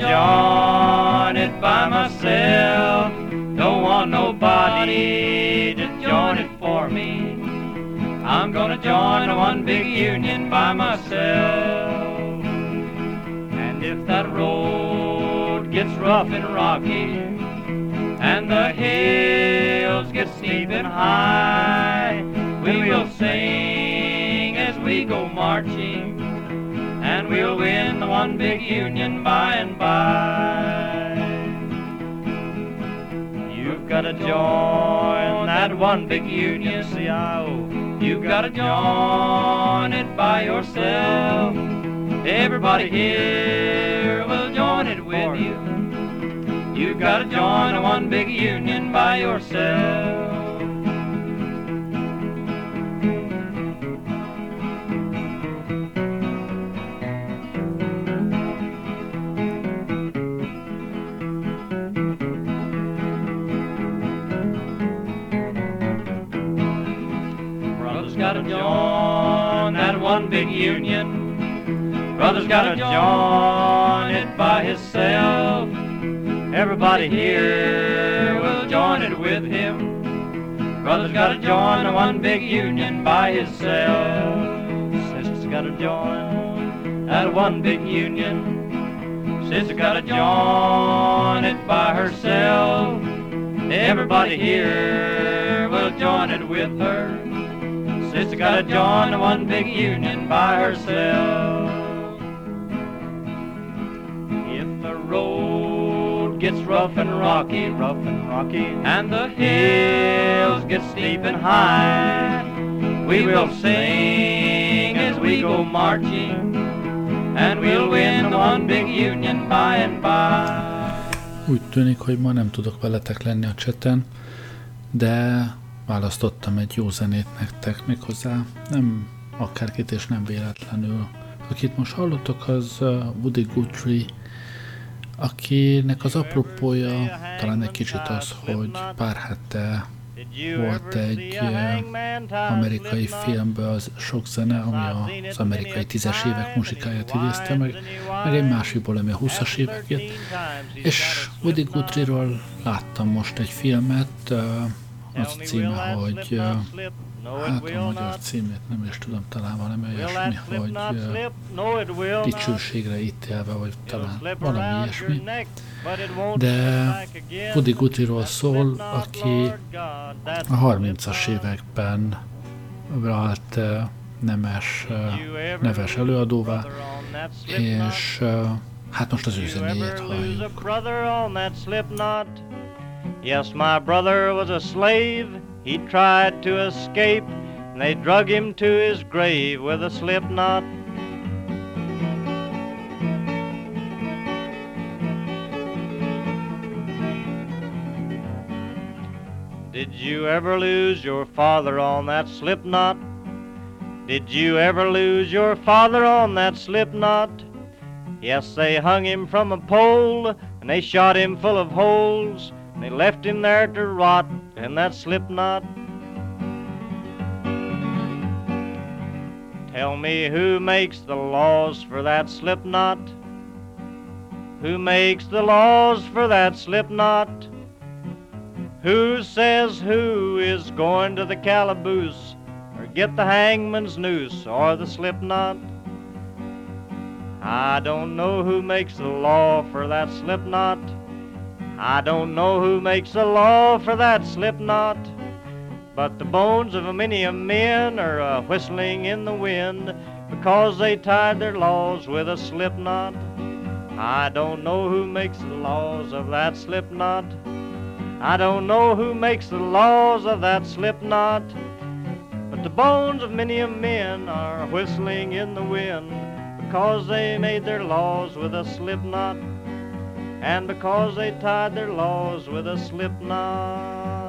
join it by myself. Don't want nobody to join it for me. I'm gonna join one big union by myself. And if that road gets rough and rocky, and the hills get steep and high, we will sing one big union by and by. You've got to join that one big union, CIO. You've got to join it by yourself. Everybody here will join it with you. You've got to join one big union by yourself. Brother's gotta join it by himself. Everybody here will join it with him. Brother's gotta join the one big union by himself. Sister's gotta join that one big union. Sister gotta join it by herself. Everybody here will join it with her. Sister's gotta join the one big union by herself. Rough and rocky, rough and rocky, and the hills get steep and high, we will sing as we go marching, and we'll win one big union by and by. Úgy tűnik, hogy ma nem tudok veletek lenni a cseten, de választottam egy jó zenét nektek, méghozzá nem akárkit és nem véletlenül. Akit most hallottok, az uh, Woody Guthrie, akinek az apropója talán egy kicsit az, hogy pár hete volt egy uh, amerikai filmben az sok zene, ami az amerikai tízes évek muzsikáját idézte meg, meg egy másikból, ami a 20-as éveket. És Woody Guthrie-ról láttam most egy filmet, uh, az a címe, hogy hát a magyar címét nem is tudom, talán valami olyasmi, hogy uh, dicsőségre ítélve, vagy talán valami ilyesmi. De Woody Guthrie-ról szól, aki a 30-as években vált uh, nemes, uh, neves előadóvá, és uh, hát most az ő zenéjét halljuk. Yes, my brother was a slave. He tried to escape, and they drug him to his grave with a slip knot. Did you ever lose your father on that slip knot? Did you ever lose your father on that slip knot? Yes, they hung him from a pole, and they shot him full of holes. And they left him there to rot in that slip knot. Tell me who makes the laws for that slip knot? Who makes the laws for that slip knot? Who says who is going to the calaboose or get the hangman's noose or the slip knot? I don't know who makes the law for that slip knot. I don't know who makes the law for that slip knot, but the bones of many a men are uh, whistling in the wind because they tied their laws with a slip knot. I don't know who makes the laws of that slip knot. I don't know who makes the laws of that slip knot, but the bones of many a men are whistling in the wind because they made their laws with a slip knot and because they tied their laws with a slip knot.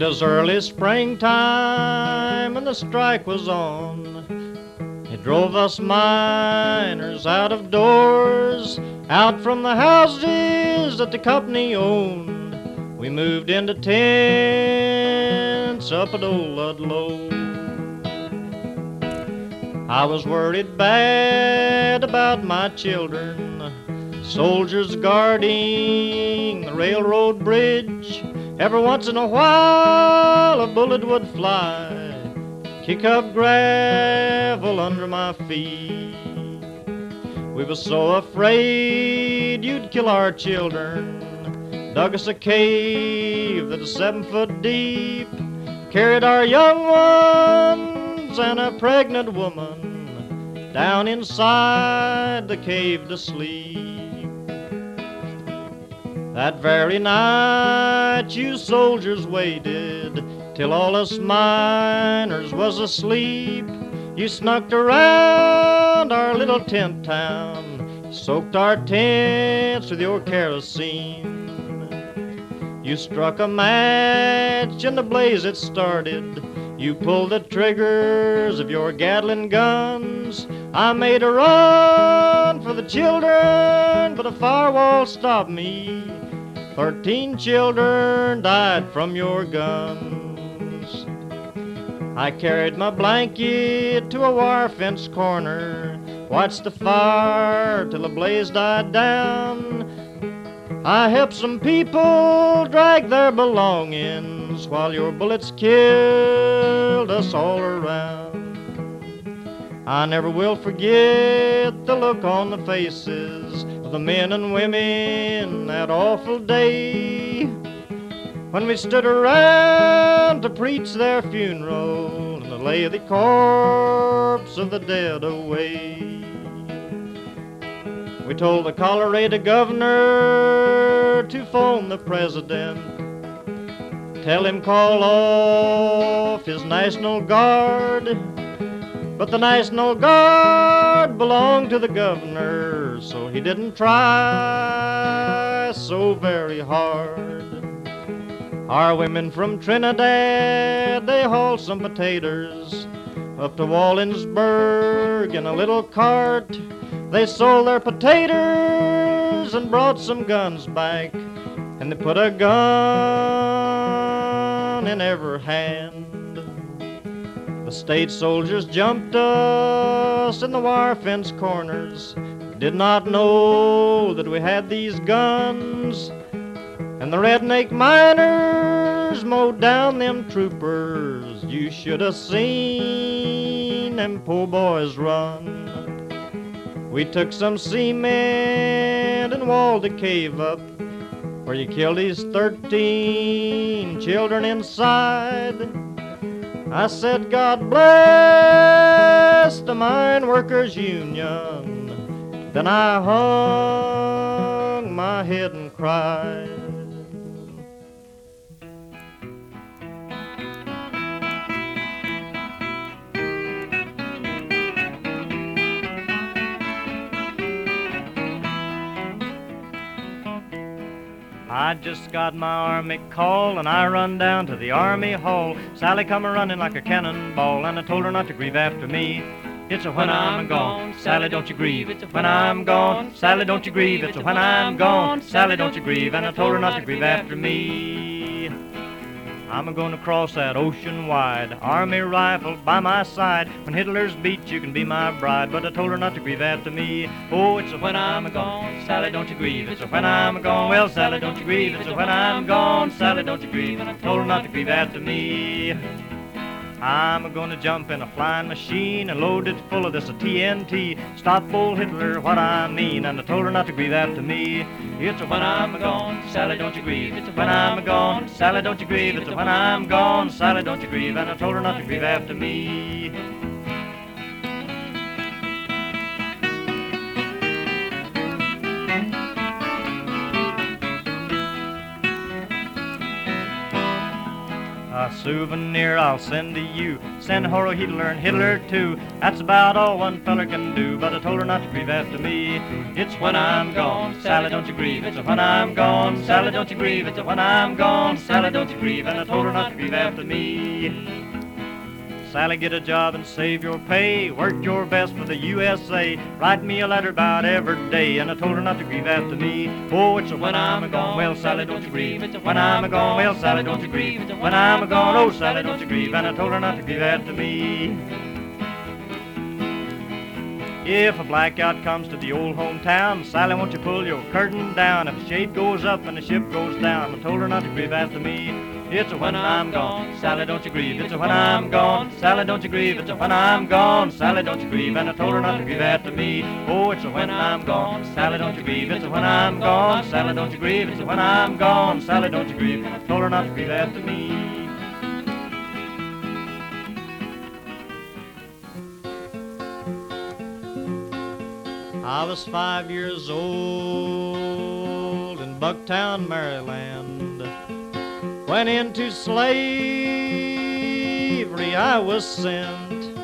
It was early springtime and the strike was on. It drove us miners out of doors, out from the houses that the company owned. We moved into tents up at old Ludlow. I was worried bad about my children, soldiers guarding the railroad bridge. Every once in a while, a bullet would fly, kick up gravel under my feet. We were so afraid you'd kill our children. Dug us a cave that is seven foot deep, carried our young ones and a pregnant woman down inside the cave to sleep. That very night, you soldiers waited till all us miners was asleep. You snuck around our little tent town, soaked our tents with your kerosene. You struck a match and the blaze it started. You pulled the triggers of your Gatling guns. I made a run for the children, but a firewall stopped me. Thirteen children died from your guns. I carried my blanket to a wire fence corner, watched the fire till the blaze died down. I helped some people drag their belongings while your bullets killed us all around. I never will forget the look on the faces of the men and women that awful day when we stood around to preach their funeral and to lay the corpse of the dead away. We told the Colorado governor to phone the president, tell him call off his National Guard. But the National Guard belonged to the governor, so he didn't try so very hard. Our women from Trinidad, they hauled some potatoes up to Walsenburg in a little cart. They sold their potatoes and brought some guns back, and they put a gun in every hand. The state soldiers jumped us in the wire fence corners, did not know that we had these guns. And the redneck miners mowed down them troopers. You should have seen them poor boys run. We took some cement and walled the cave up where you killed these 13 children inside. I said, God bless the Mine Workers Union. Then I hung my head and cried. I just got my army call and I run down to the army hall. Sally come a running like a cannonball and I told her not to grieve after me. It's a when I'm gone, Sally, don't you grieve. It's a when I'm gone, Sally, don't you grieve. It's a when I'm gone, Sally, don't you grieve. And I told her not to grieve after me. I'm a gonna cross that ocean wide, army rifle by my side. When Hitler's beat, you can be my bride. But I told her not to grieve after me. Oh, it's a when I'm gone, Sally, don't you grieve. It's a when I'm gone, well, Sally, don't you grieve. It's a when I'm gone, Sally, don't you grieve. And I told her not to grieve after me. I'm gonna jump in a flying machine and load it full of this TNT. Stop old Hitler, what I mean, and I told her not to grieve after me. It's a when I'm gone, Sally, don't you grieve. It's a when I'm gone, Sally, don't you grieve. It's a when I'm gone, Sally, don't you grieve, and I told her not to grieve after me. Souvenir I'll send to you. Send Horo Hitler and Hitler too. That's about all one feller can do. But I told her not to grieve after me. It's when I'm gone, Sally, don't you grieve. It's when I'm gone, Sally, don't you grieve. It's when I'm gone, Sally, don't you grieve. And I told her not to grieve after me. Sally, get a job and save your pay. Work your best for the USA. Write me a letter about every day. And I told her not to grieve after me. Oh, it's a when I'm a gone. Well, Sally, don't you grieve. It's a when I'm a gone. Well, Sally, don't you grieve. It's a when I'm a gone. Oh, Sally, don't you grieve. And I told her not to grieve after me. If a blackout comes to the old hometown, Sally, won't you pull your curtain down? If the shade goes up and the ship goes down, I told her not to grieve after me. It's a when I'm gone, Sally, don't you grieve. It's a when I'm gone, Sally, don't you grieve. It's a when I'm gone, Sally, don't you grieve. And I told her not to grieve after me. Oh, it's a when I'm gone, Sally, don't you grieve. It's a when I'm gone, Sally, don't you grieve. It's a when I'm gone, Sally, don't you grieve. And I told her not to grieve after me. I was five years old in Bucktown, Maryland. When into slavery I was sent.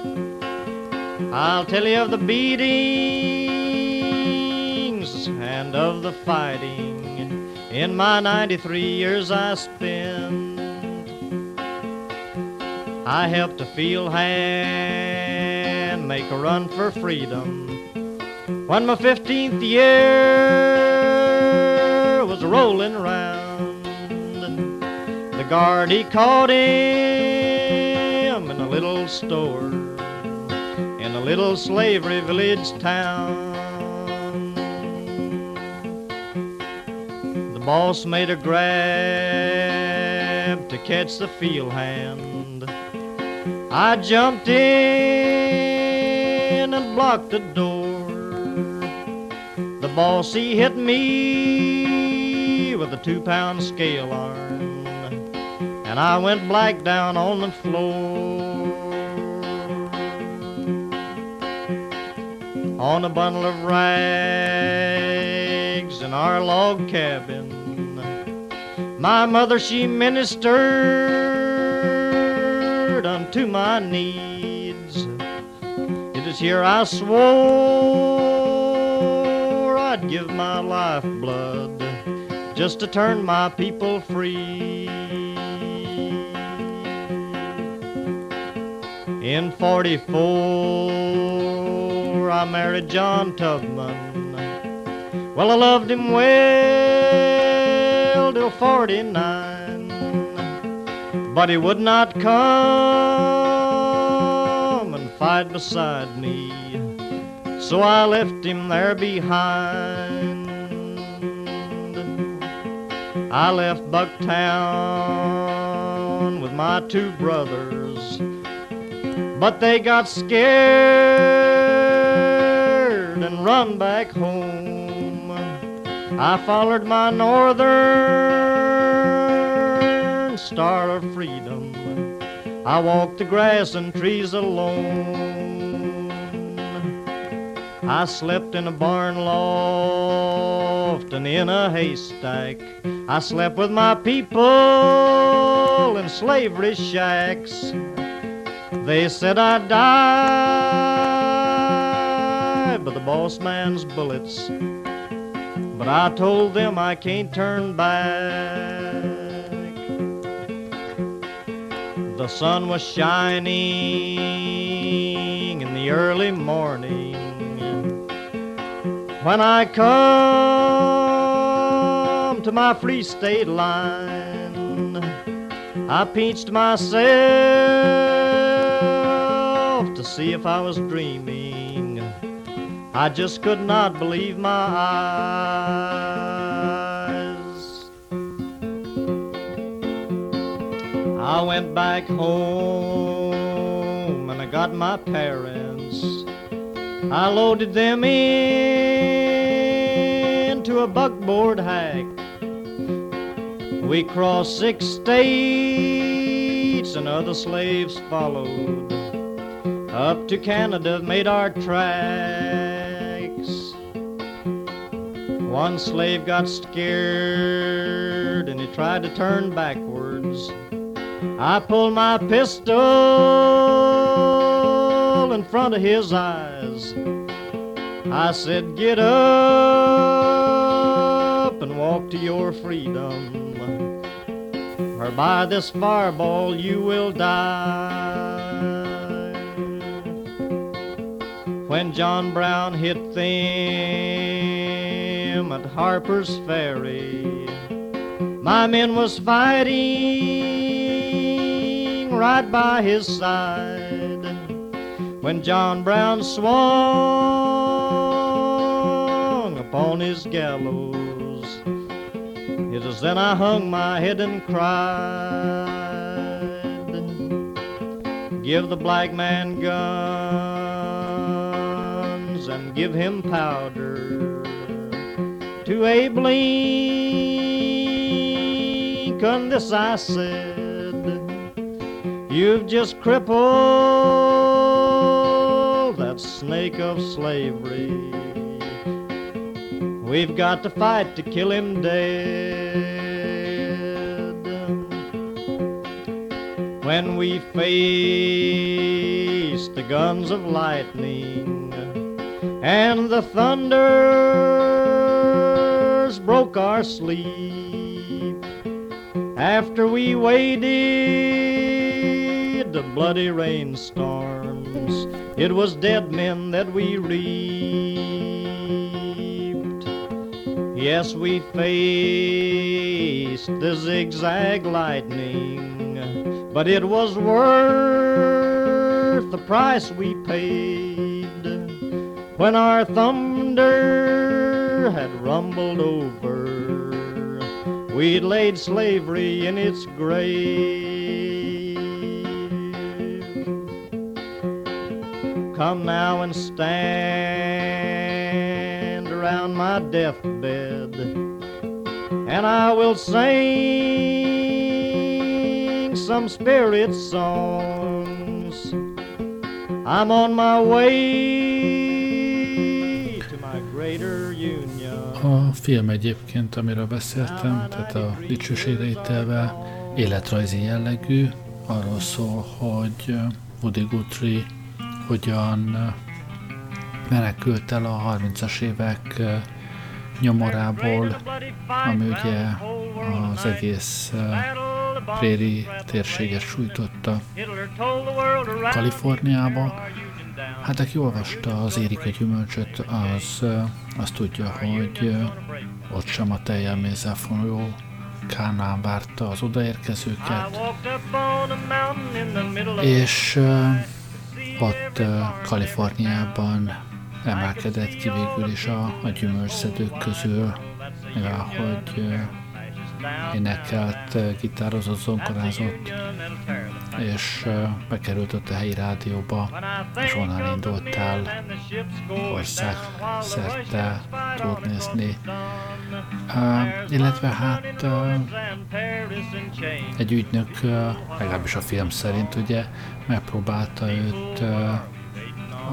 I'll tell you of the beatings and of the fighting in my 93 years I spent. I helped a field hand make a run for freedom when my 15th year was rolling around guard, he caught him in a little store in a little slavery village town. The boss made a grab to catch the field hand. I jumped in and blocked the door. The boss, he hit me with a two pound scale arm and I went black down on the floor. On a bundle of rags in our log cabin, my mother she ministered unto my needs. It is here I swore I'd give my lifeblood just to turn my people free. In 44, I married John Tubman. Well, I loved him well till 49. But he would not come and fight beside me. So I left him there behind. I left Bucktown with my two brothers but they got scared and run back home. I followed my northern star of freedom. I walked the grass and trees alone. I slept in a barn loft and in a haystack. I slept with my people in slavery shacks. They said I'd die by the boss man's bullets. But I told them I can't turn back. The sun was shining in the early morning when I come to my free state line. I pinched myself see if I was dreaming. I just could not believe my eyes. I went back home and I got my parents. I loaded them into a buckboard hack. We crossed six states and other slaves followed. Up to Canada made our tracks. One slave got scared and he tried to turn backwards. I pulled my pistol in front of his eyes. I said, Get up and walk to your freedom or by this fireball you will die. When John Brown hit them at Harper's Ferry, my men was fighting right by his side. When John Brown swung upon his gallows, it was then I hung my head and cried. Give the black man guns and give him powder to Abe Lincoln. This I said, you've just crippled that snake of slavery. We've got to fight to kill him dead. When we face the guns of lightning and the thunders broke our sleep, after we waded the bloody rainstorms, it was dead men that we reaped. Yes, we faced the zigzag lightning, but it was worth the price we paid when our thunder had rumbled over. We'd laid slavery in its grave. Come now and stand around my deathbed, and I will sing some spirit songs. I'm on my way A film egyébként, amiről beszéltem, tehát a dicsőségre ítélve életrajzi jellegű, arról szól, hogy Woody Guthrie hogyan menekült el a 30-as évek nyomorából, ami ugye az egész préri térséget sújtotta Kaliforniába. Hát aki olvasta az Érika gyümölcsöt, az, az tudja, hogy ott sem a teljel mézelfonó Kánán várta az odaérkezőket, és ott Kaliforniában emelkedett ki végül is a, a gyümölcsszedők közül, mivel hogy énekelt, gitározott, zongorázott, és bekerült ott a helyi rádióba, és onnan indultál ország szerte turnézni. Uh, illetve hát uh, egy ügynök, uh, legalábbis a film szerint ugye megpróbálta őt uh,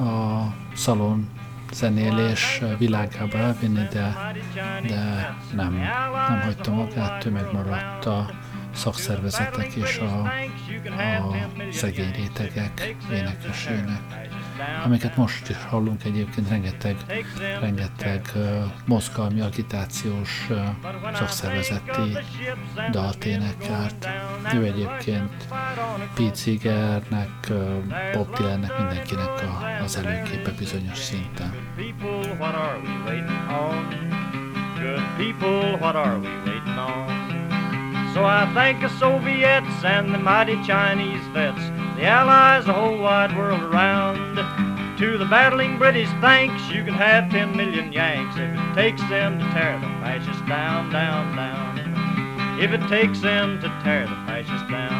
a szalon zenélés világába elvinni, de, de nem, nem hagyta magát, ő megmaradt a szakszervezetek és a, a szegény rétegek énekesének amiket most is hallunk egyébként rengeteg, rengeteg uh, mozgalmi, agitációs uh, szakszervezeti dalt énekelt. Ő egyébként Pete uh, Bob Dylannek, mindenkinek a, az előképe bizonyos szinten. People, what are we? So I thank the Soviets and the mighty Chinese vets the Allies, the whole wide world around. To the battling British, thanks, you can have 10 million Yanks if it takes them to tear the fascists down, down, down. If it takes them to tear the fascists down.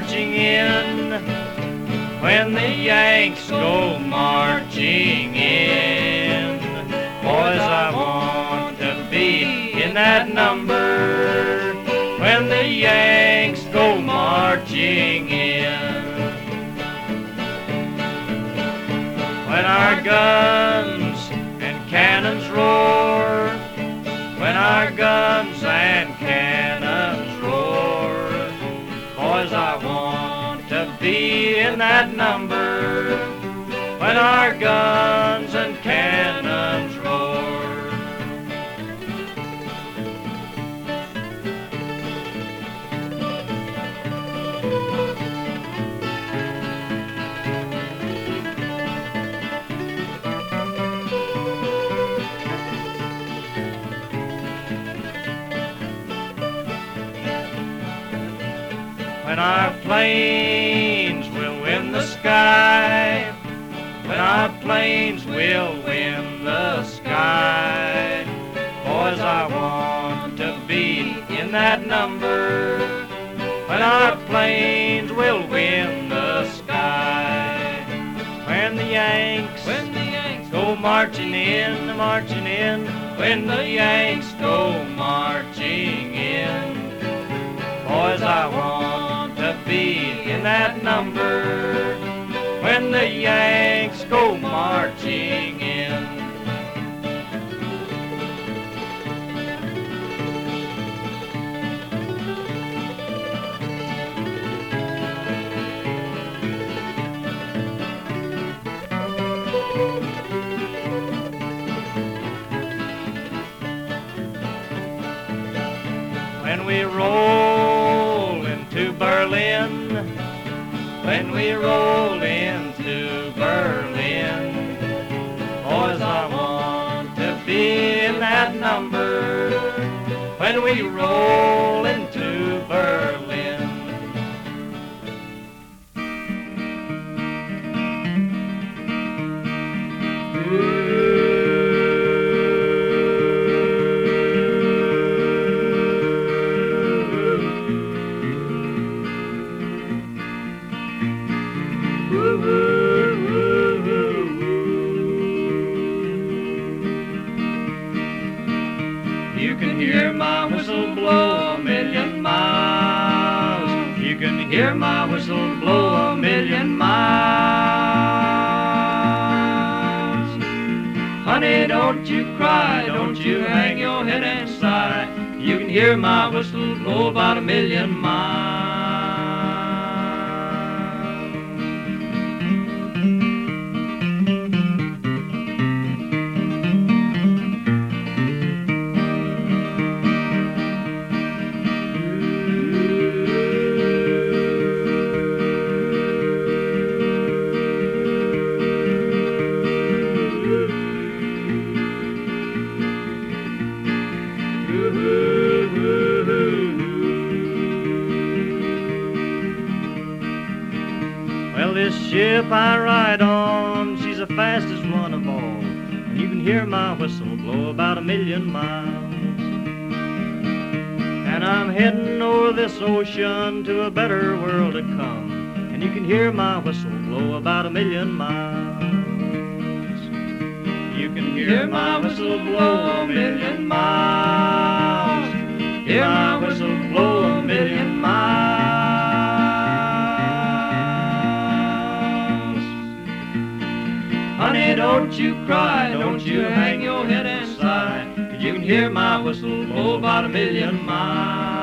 Marching in, that number when our guns and cannons roar. When our plane sky. When our planes will win the sky. Boys, I want to be in that number. When our planes will win the sky. When the Yanks, when the Yanks go marching in, marching in. When the Yanks go marching in. Boys, I want to be in that number when the Yanks go marching in. When we roll into Berlin, when we roll when we roll hear my whistle blow a million miles. Honey, don't you cry, don't you hang your head and sigh. You can hear my whistle blow about a million miles. The fastest one of all. And you can hear my whistle blow about a million miles. And I'm heading over this ocean to a better world to come. And you can hear my whistle blow about a million miles. You can hear my whistle blow a million miles. Hear my whistle blow a million miles. Don't you cry, don't you hang your head and sigh. you can hear my whistle blow about a million miles.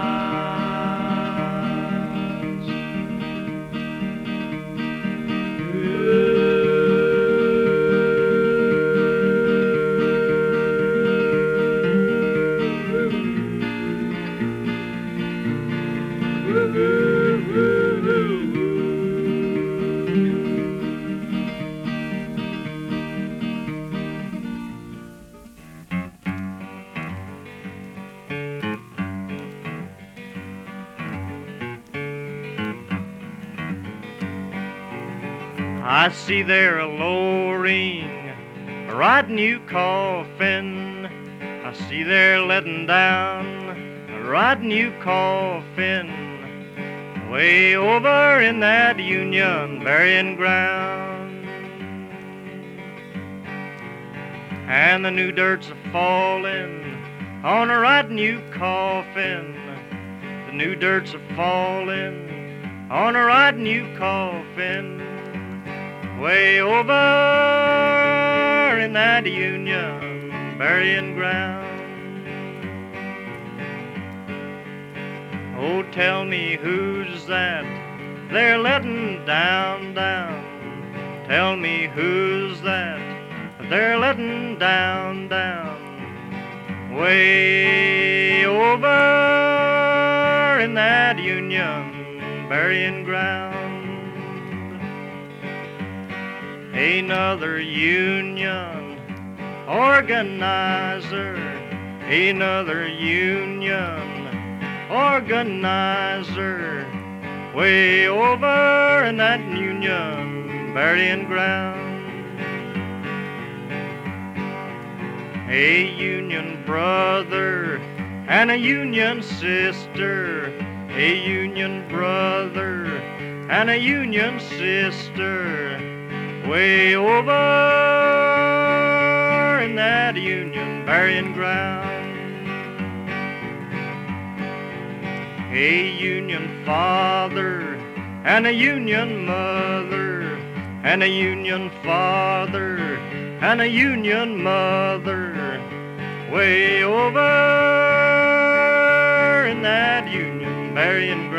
I see there a lowering, a riding you coffin. I see there letting down, a riding you coffin. Way over in that Union burying ground. And the new dirt's a falling on a riding you coffin. The new dirt's a falling on a riding you coffin way over in that Union burying ground. Oh, tell me who's that they're letting down, down. Tell me who's that they're letting down, down. Way over in that Union burying ground. Another union organizer, another union organizer, way over in that union burying ground. A union brother and a union sister, a union brother and a union sister way over in that Union burying ground. A Union father and a Union mother, and a Union father and a Union mother, way over in that Union burying ground.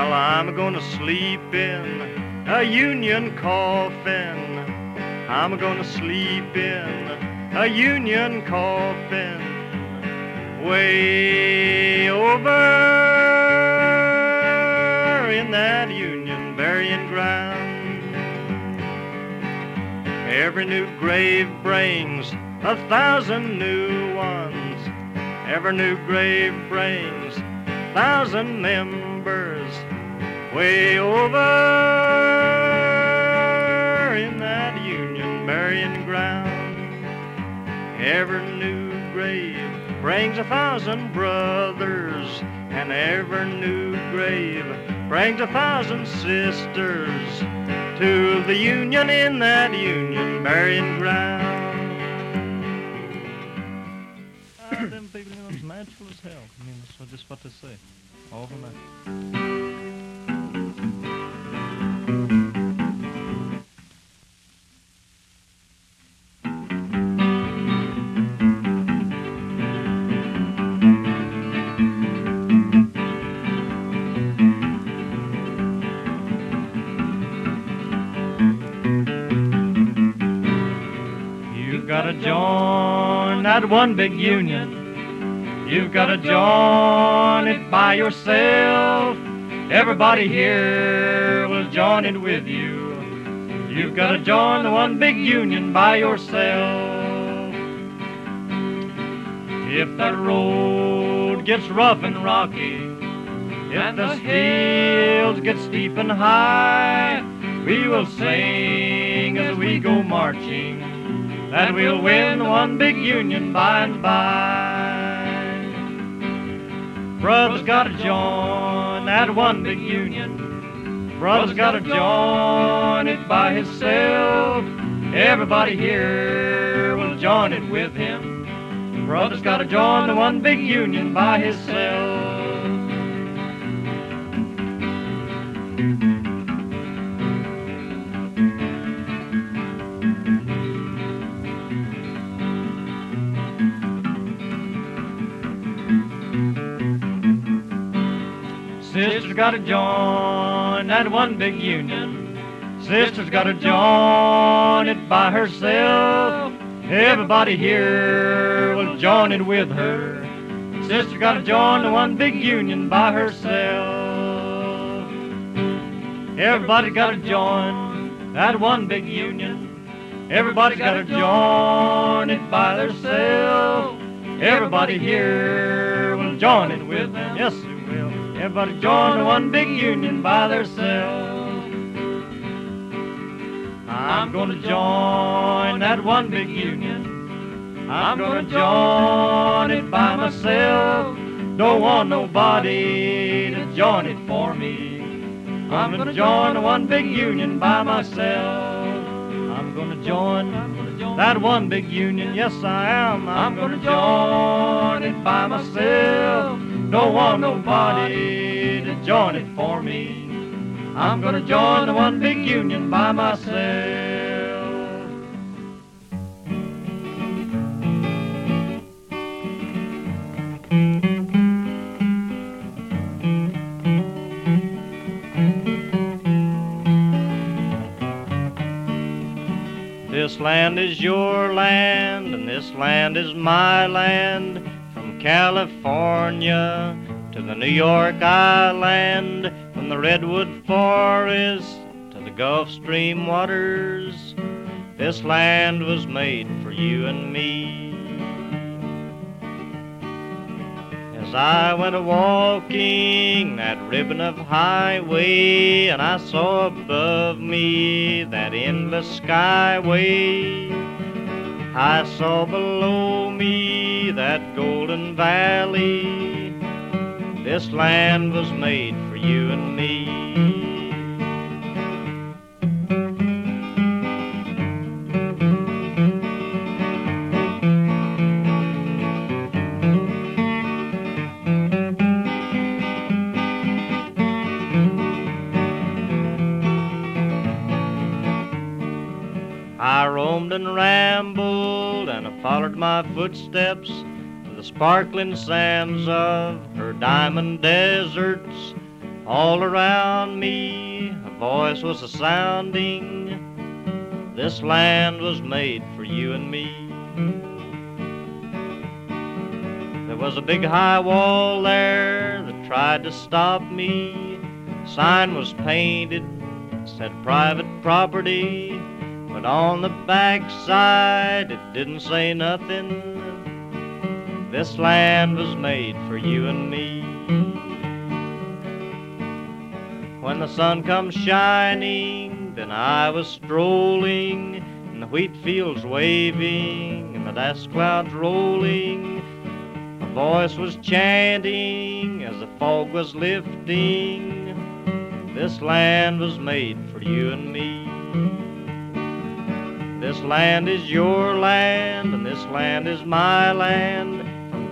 Well, I'm gonna sleep in a Union coffin. I'm gonna sleep in a Union coffin. Way over in that Union burying ground. Every new grave brings a thousand new ones. Every new grave brings a thousand members way over in that Union burying ground. Every new grave brings a thousand brothers, and every new grave brings a thousand sisters to the Union in that Union burying ground. Ah, them people, you know, it's natural as hell. I mean, that's just what they say. All from that. You've got to join that one big union. You've got to join it by yourself. Everybody here will join it with you. You've got to join the one big union by yourself. If that road gets rough and rocky, If the hills get steep and high, we will sing as we go marching, that we'll win one big union by and by. Brothers gotta join that one big union. Brothers gotta join it by himself. Everybody here will join it with him. Brothers gotta join the one big union by himself. Sisters gotta join that one big union. Sister's gotta join it by herself. Everybody here will join it with her. Sister gotta join the one big union by herself. Everybody gotta join that one big union. Everybody's gotta join it by themselves. Everybody here will join it with them. Yes, will. Everybody join one big union by themselves. I'm gonna join that one big union. I'm gonna join it by myself. Don't want nobody to join it for me. I'm gonna join the one big union by myself. I'm gonna join that one big union. Yes, I am. I'm gonna join it by myself. Don't want nobody to join it for me. I'm gonna join the one big union by myself. This land is your land, and this land is my land. California to the New York Island, from the Redwood Forest to the Gulf Stream waters. This land was made for you and me. As I went a walking that ribbon of highway, and I saw above me that endless skyway. I saw below me that golden valley. This land was made for you and me. I roamed and rambled, and I followed my footsteps the sparkling sands of her diamond deserts. All around me, a voice was a sounding. This land was made for you and me. There was a big high wall there that tried to stop me. Sign was painted, said private property. But on the backside, it didn't say nothing. This land was made for you and me. When the sun comes shining, then I was strolling, and the wheat fields waving, and the dust clouds rolling. A voice was chanting as the fog was lifting. This land was made for you and me. This land is your land, and this land is my land.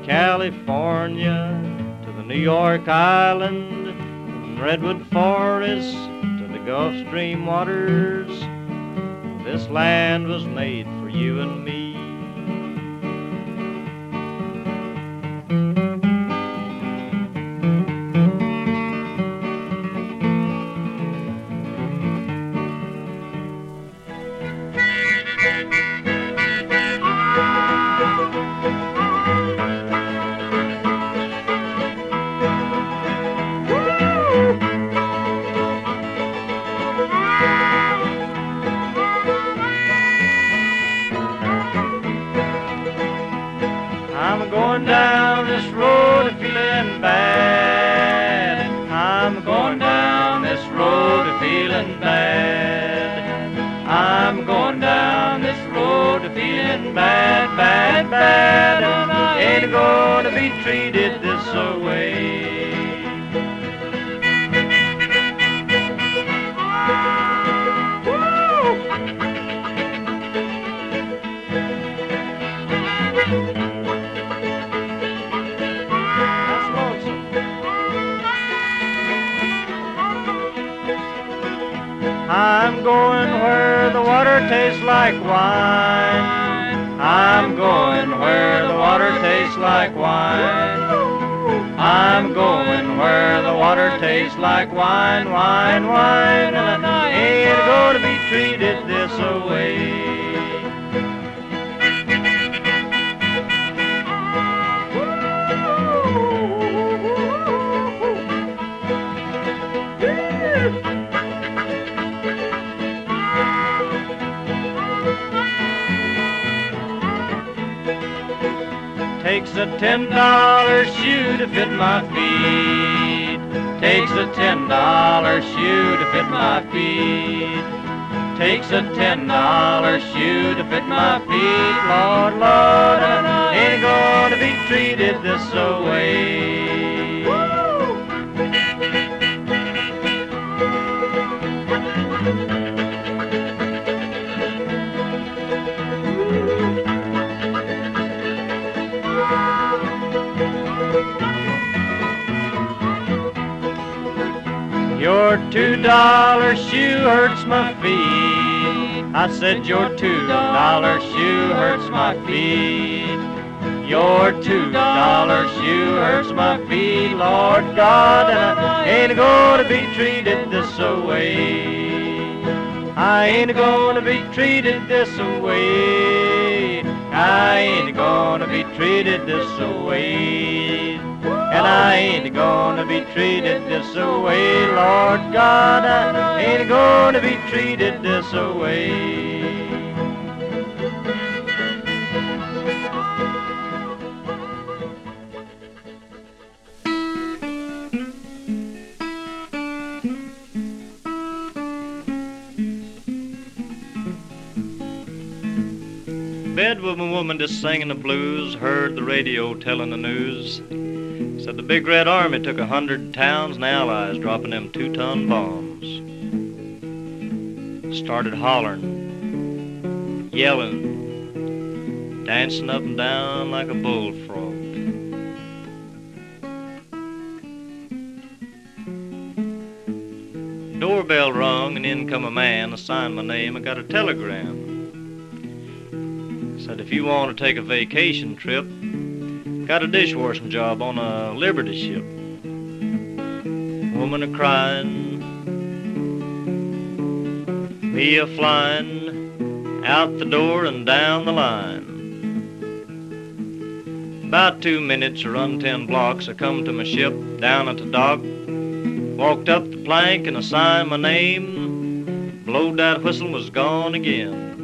California to the New York Island, from Redwood Forest to the Gulf Stream waters. This land was made for you and me. going down this road feeling bad. I'm going down this road feeling bad. I'm going down this road feeling bad, bad, bad. Ain't gonna be treated this way. Going where the water tastes like wine. I'm going where the water tastes like wine. I'm going where the water tastes like wine, wine, wine, and I ain't gonna be treated this way. Takes a ten dollar shoe to fit my feet. Takes a ten dollar shoe to fit my feet. Takes a ten dollar shoe to fit my feet. Lord, Lord, I ain't gonna be treated this way. Your two dollar shoe hurts my feet. I said your two dollar shoe hurts my feet. Your two dollar shoe hurts my feet, Lord God, and I ain't gonna be treated this way. I ain't gonna be treated this way. I ain't gonna be treated this way. And I ain't gonna be treated this way, Lord God. I ain't gonna be treated this way. Bedroom woman just singing the blues, heard the radio telling the news. Said the big red army took a hundred towns and allies dropping them two-ton bombs. Started hollering, yelling, dancing up and down like a bullfrog. Doorbell rung and in come a man, assigned my name, I got a telegram. Said if you want to take a vacation trip, got a dishwashing job on a Liberty ship. Woman a crying, me a flying, out the door and down the line. About two minutes, run ten blocks, I come to my ship down at the dock, walked up the plank and I signed my name, blowed that whistle and was gone again.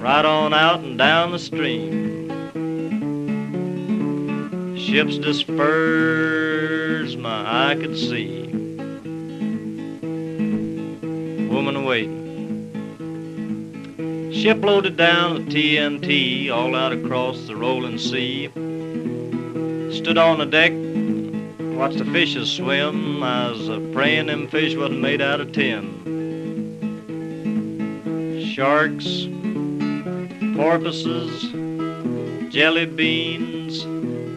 Right on out and down the stream. Ships dispersed, my eye could see. Woman waiting. Ship loaded down with TNT all out across the rolling sea. Stood on the deck, watched the fishes swim. I was uh, praying them fish wasn't made out of tin. Sharks, porpoises, jelly beans,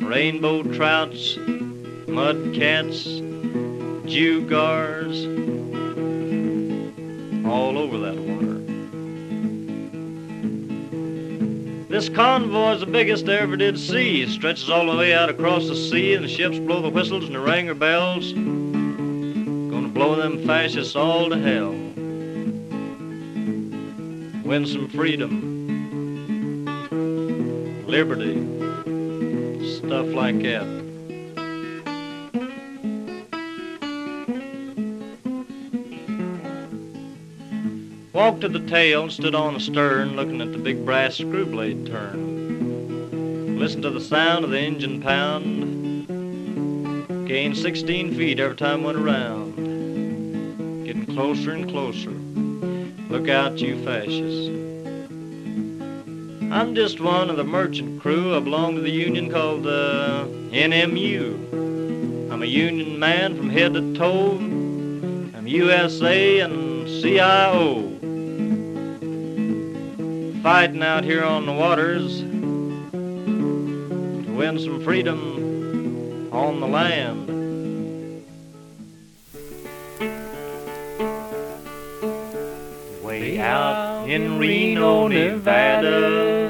rainbow trouts, mud cats, gewgars, all over that water. This convoy's the biggest I ever did see. It stretches all the way out across the sea, and the ships blow the whistles and the ringer bells. Gonna blow them fascists all to hell. Win some freedom liberty, stuff like that. Walked to the tail and stood on the stern, looking at the big brass screw blade turn. Listened to the sound of the engine pound. Gained 16 feet every time went around. Getting closer and closer. Look out, you fascists. I'm just one of the merchant crew. I belong to the union called uh, NMU. I'm a union man from head to toe. I'm USA and CIO. Fighting out here on the waters to win some freedom on the land. Way out in Reno, Nevada,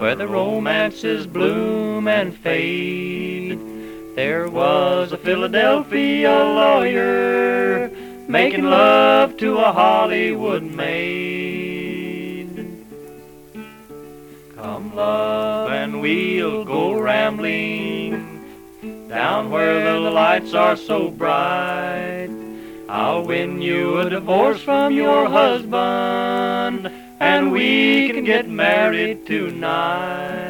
where the romances bloom and fade, there was a Philadelphia lawyer making love to a Hollywood maid. Come, love, and we'll go rambling down where the lights are so bright. I'll win you a divorce from your husband, and we can get married tonight.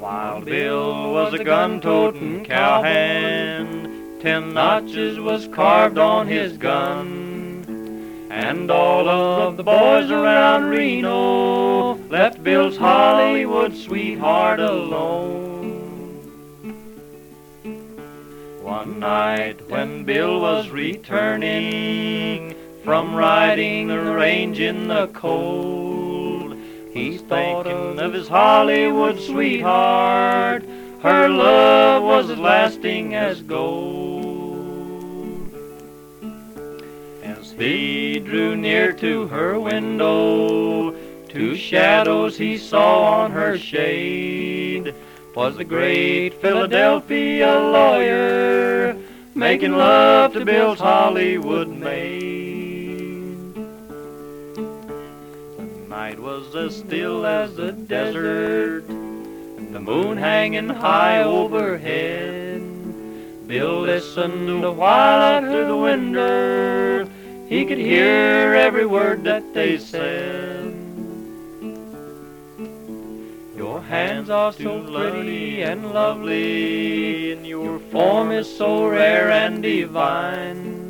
Wild Bill was a gun-toting cowhand, ten notches was carved on his gun, and all of the boys around Reno left Bill's Hollywood sweetheart alone. One night when Bill was returning from riding the range in the cold, he's thinking of his Hollywood sweetheart. Her love was as lasting as gold. As he drew near to her window, two shadows he saw on her shade was the great Philadelphia lawyer making love to Bill's Hollywood maid. Was as still as the desert, the moon hanging high overhead. Bill listened a while out through the window. He could hear every word that they said. Your hands are so pretty and lovely, and your form is so rare and divine.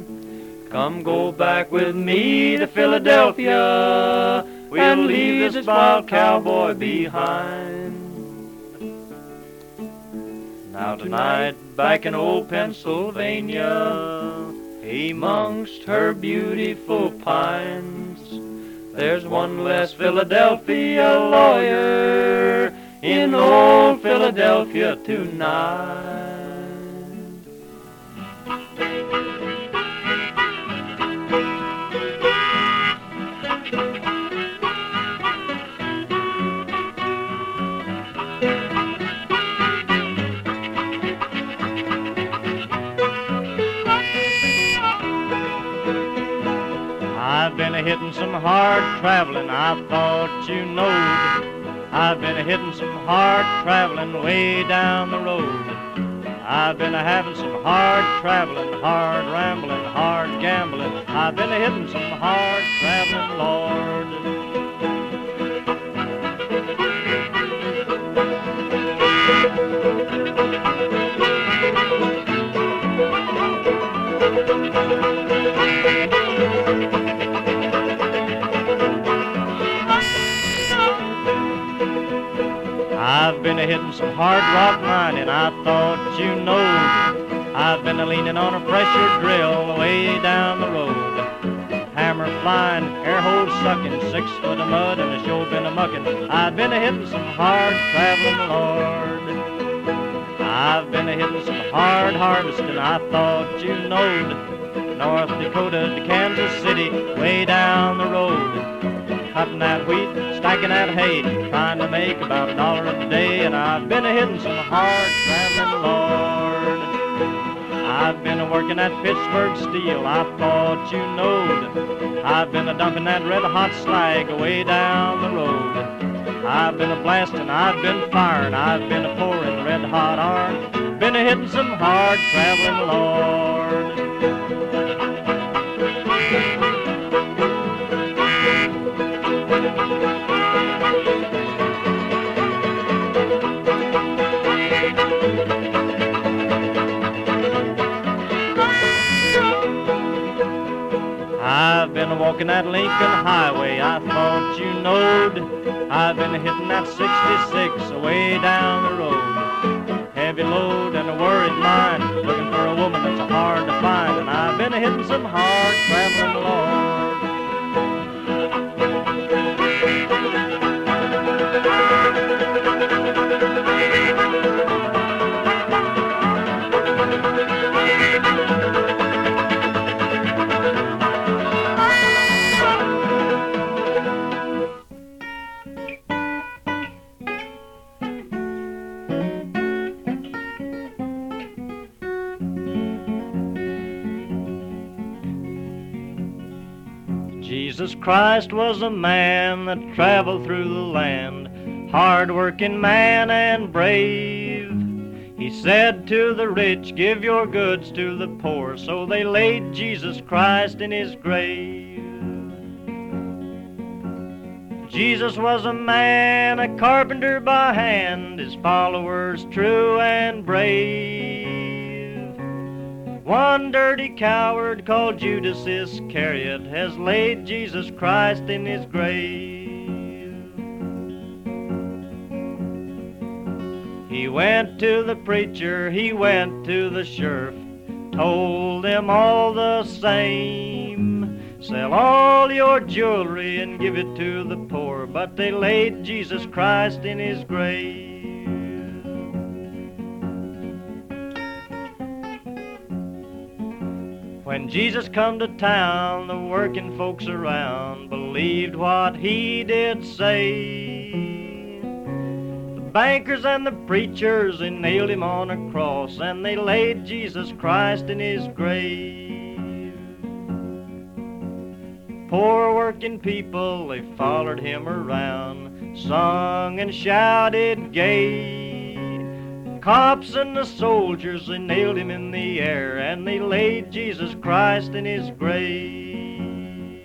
Come go back with me to Philadelphia, we'll leave this wild cowboy behind. Now tonight, back in old Pennsylvania, amongst her beautiful pines, there's one less Philadelphia lawyer in old Philadelphia tonight. Hitting some hard traveling, I thought you knowed. I've been a hitting some hard traveling way down the road. I've been a having some hard traveling, hard rambling, hard gambling. I've been a hitting some hard traveling, Lord. I've been a hitting some hard rock mining, I thought you knowed. I've been a leaning on a pressure drill way down the road. Hammer flying, air hole sucking, six foot of mud and a show been a mucking. I've been a hitting some hard traveling, Lord. I've been a hitting some hard harvesting, I thought you knowed. North Dakota to Kansas City, way down the road cutting that wheat, stacking that hay, trying to make about a dollar a day. And I've been a hitting some hard traveling, Lord. I've been a working that Pittsburgh steel, I thought you knowed. I've been a dumping that red hot slag away down the road. I've been a blasting, I've been firing, I've been a pouring red hot iron. Been a hitting some hard traveling, Lord. Walking that Lincoln Highway, I thought you knowed. I've been hitting that 66 away down the road. Heavy load and a worried mind, looking for a woman that's hard to find. And I've been hitting some hard traveling along. Jesus Christ was a man that traveled through the land, hard-working man and brave. He said to the rich, give your goods to the poor, so they laid Jesus Christ in his grave. Jesus was a man, a carpenter by hand, his followers true and brave. One dirty coward called Judas Iscariot has laid Jesus Christ in his grave. He went to the preacher, he went to the sheriff, told them all the same. Sell all your jewelry and give it to the poor, but they laid Jesus Christ in his grave. When Jesus come to town, the working folks around believed what he did say. The bankers and the preachers, they nailed him on a cross, and they laid Jesus Christ in his grave. Poor working people, they followed him around, sung and shouted gay. Cops and the soldiers, they nailed him in the air and they laid Jesus Christ in his grave.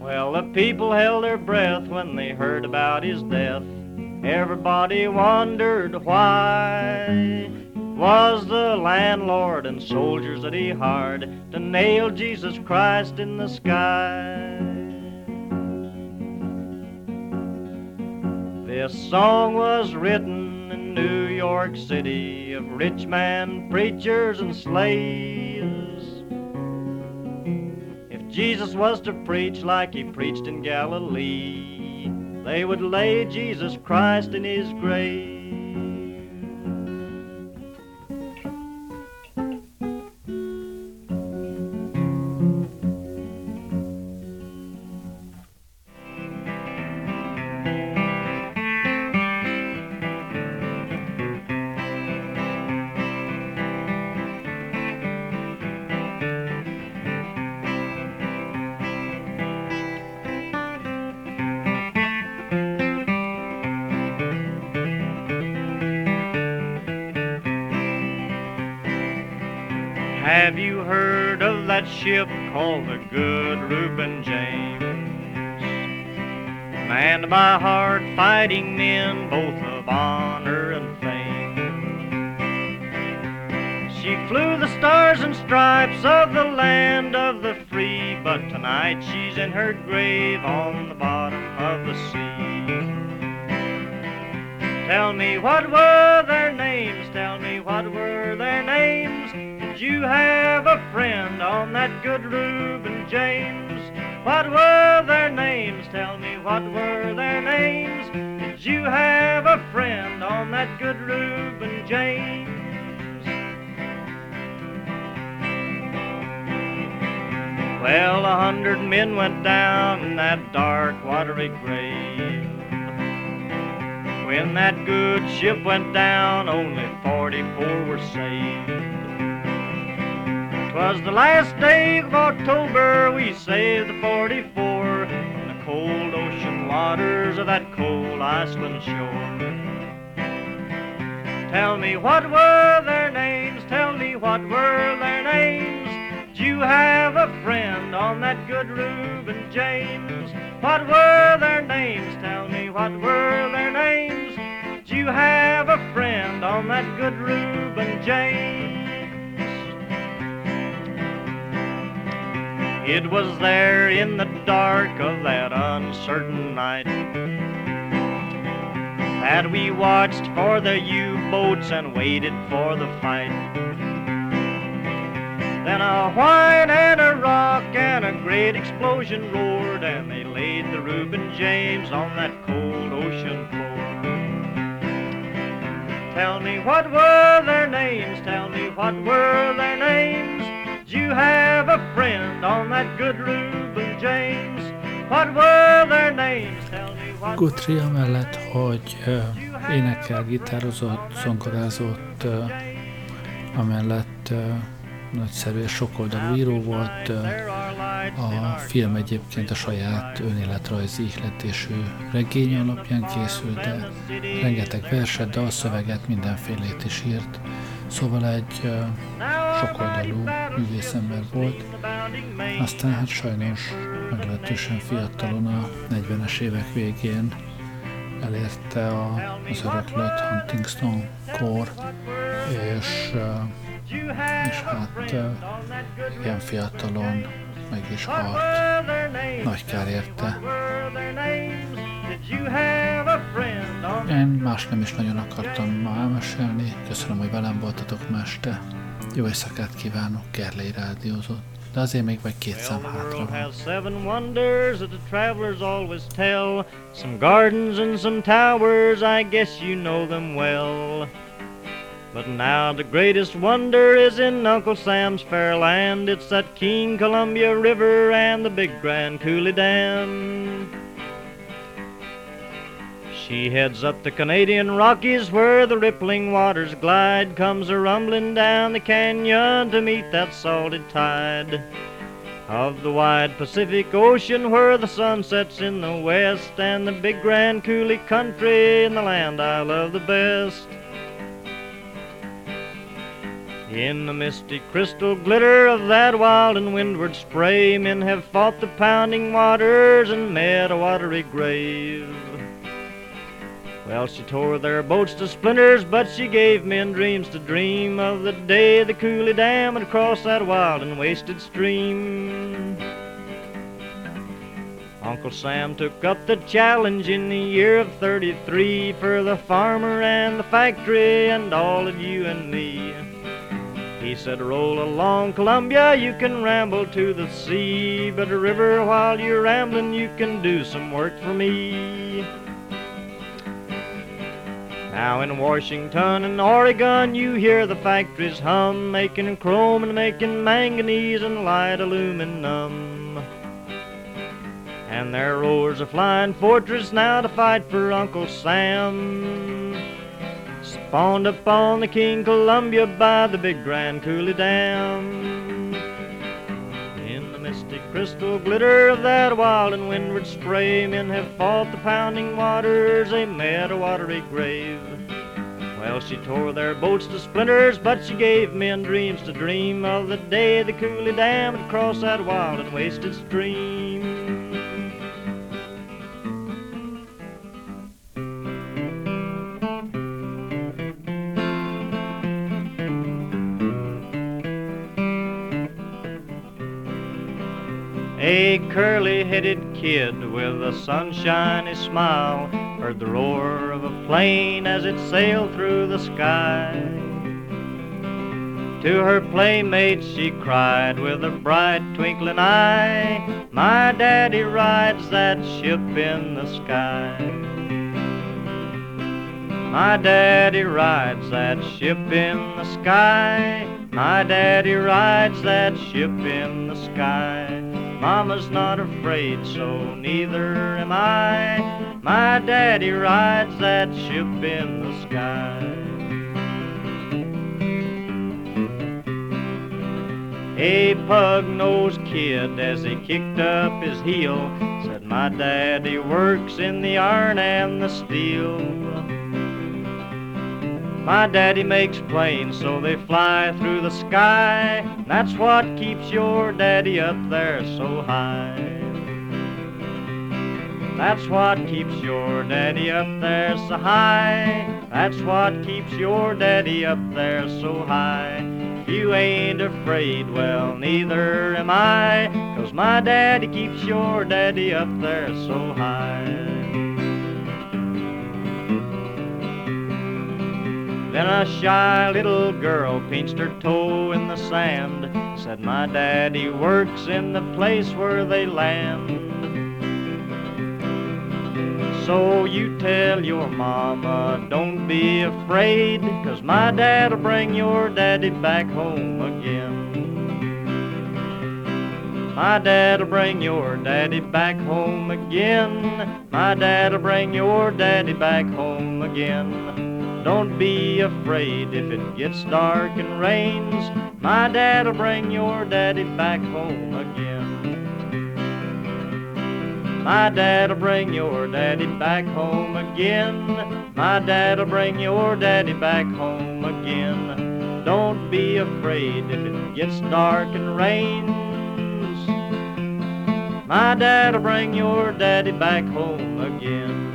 Well, the people held their breath when they heard about his death. Everybody wondered why was the landlord and soldiers that he hired to nail Jesus Christ in the sky. This song was written in New York City of rich man preachers and slaves. If Jesus was to preach like he preached in Galilee, they would lay Jesus Christ in his grave. Ship called the Good Reuben James? Manned by hard fighting men, both of honor and fame. She flew the stars and stripes of the land of the free, but tonight she's in her grave on the bottom of the sea. Tell me what were their names, tell me what were you have a friend on that good Reuben James? What were their names, tell me what were their names. Did you have a friend on that good Reuben James? Well, a hundred men went down in that dark, watery grave. When that good ship went down, only 44 were saved. 'Twas the last day of October, we saved the 44 from the cold ocean waters of that cold Iceland shore. Tell me what were their names, tell me what were their names. You you have a friend on that good Reuben James? What were their names? Tell me what were their names? Do you have a friend on that good Reuben James? It was there in the dark of that uncertain night that we watched for the U-boats and waited for the fight. Then a whine and a rock and a great explosion roared, and they laid the Reuben James on that cold ocean floor. Tell me what were their names? Tell me what were their names? You have a friend on that good Reuben James? What were their names? Tell me what Guthrie amellett, hogy uh, énekel, gitározott, zongorázott, uh, amellett uh, nagyszerű sokoldalú író volt. A film egyébként a saját önéletrajzi ihletésű regény alapján készült, de rengeteg verset, dalszöveget, mindenfélét is írt. Szóval egy sokoldalú művészember volt. Aztán hát sajnos meglehetősen fiatalon a 40-es évek végén elérte a, az öröklött Huntington kor, és és hát ilyen fiatalon meg is halt. Nagy kár érte. Én más nem is nagyon akartam ma elmesélni. Köszönöm, hogy velem voltatok ma este. Jó éjszakát kívánok, Gerlei Rádiózott. De azért még vagy két szám hátra van. seven wonders that the travelers always tell. Some gardens and some towers, I guess you know them well. But now the greatest wonder is in Uncle Sam's fair land. It's that King Columbia River and the big Grand Coulee Dam. She heads up the Canadian Rockies where the rippling waters glide, comes a rumbling down the canyon to meet that salted tide of the wide Pacific Ocean where the sun sets in the west and the big Grand Coulee country in the land I love the best. In the misty crystal glitter of that wild and windward spray, men have fought the pounding waters and met a watery grave. Well, she tore their boats to splinters, but she gave men dreams to dream of the day the Coulee Dam would cross that wild and wasted stream. Uncle Sam took up the challenge in the year of 33 for the farmer and the factory and all of you and me. He said, roll along Columbia, you can ramble to the sea, but a river while you're rambling, you can do some work for me. Now in Washington and Oregon, you hear the factories hum, making chrome and making manganese and light aluminum. And there roars a flying fortress now to fight for Uncle Sam. Spawned upon the King Columbia by the big Grand Coulee Dam. The crystal glitter of that wild and windward spray, men have fought the pounding waters, they met a watery grave. Well, she tore their boats to splinters, but she gave men dreams to dream of the day the Coulee Dam would cross that wild and wasted stream. A curly-headed kid with a sunshiny smile heard the roar of a plane as it sailed through the sky. To her playmates she cried with a bright twinkling eye, My daddy rides that ship in the sky. My daddy rides that ship in the sky. My daddy rides that ship in the sky. Mama's not afraid, so neither am I. My daddy rides that ship in the sky. A pug-nosed kid, as he kicked up his heel, said, My daddy works in the iron and the steel. My daddy makes planes so they fly through the sky. That's what keeps your daddy up there so high. That's what keeps your daddy up there so high. That's what keeps your daddy up there so high. You ain't afraid, well, neither am I. Cause my daddy keeps your daddy up there so high. Then a shy little girl pinched her toe in the sand. Said, My daddy works in the place where they land. So you tell your mama, don't be afraid, cause my dad'll bring your daddy back home again. My dad'll bring your daddy back home again. My dad'll bring your daddy back home again. Don't be afraid if it gets dark and rains. My dad'll bring your daddy back home again. My dad'll bring your daddy back home again. My dad'll bring your daddy back home again. Don't be afraid if it gets dark and rains. My dad'll bring your daddy back home again.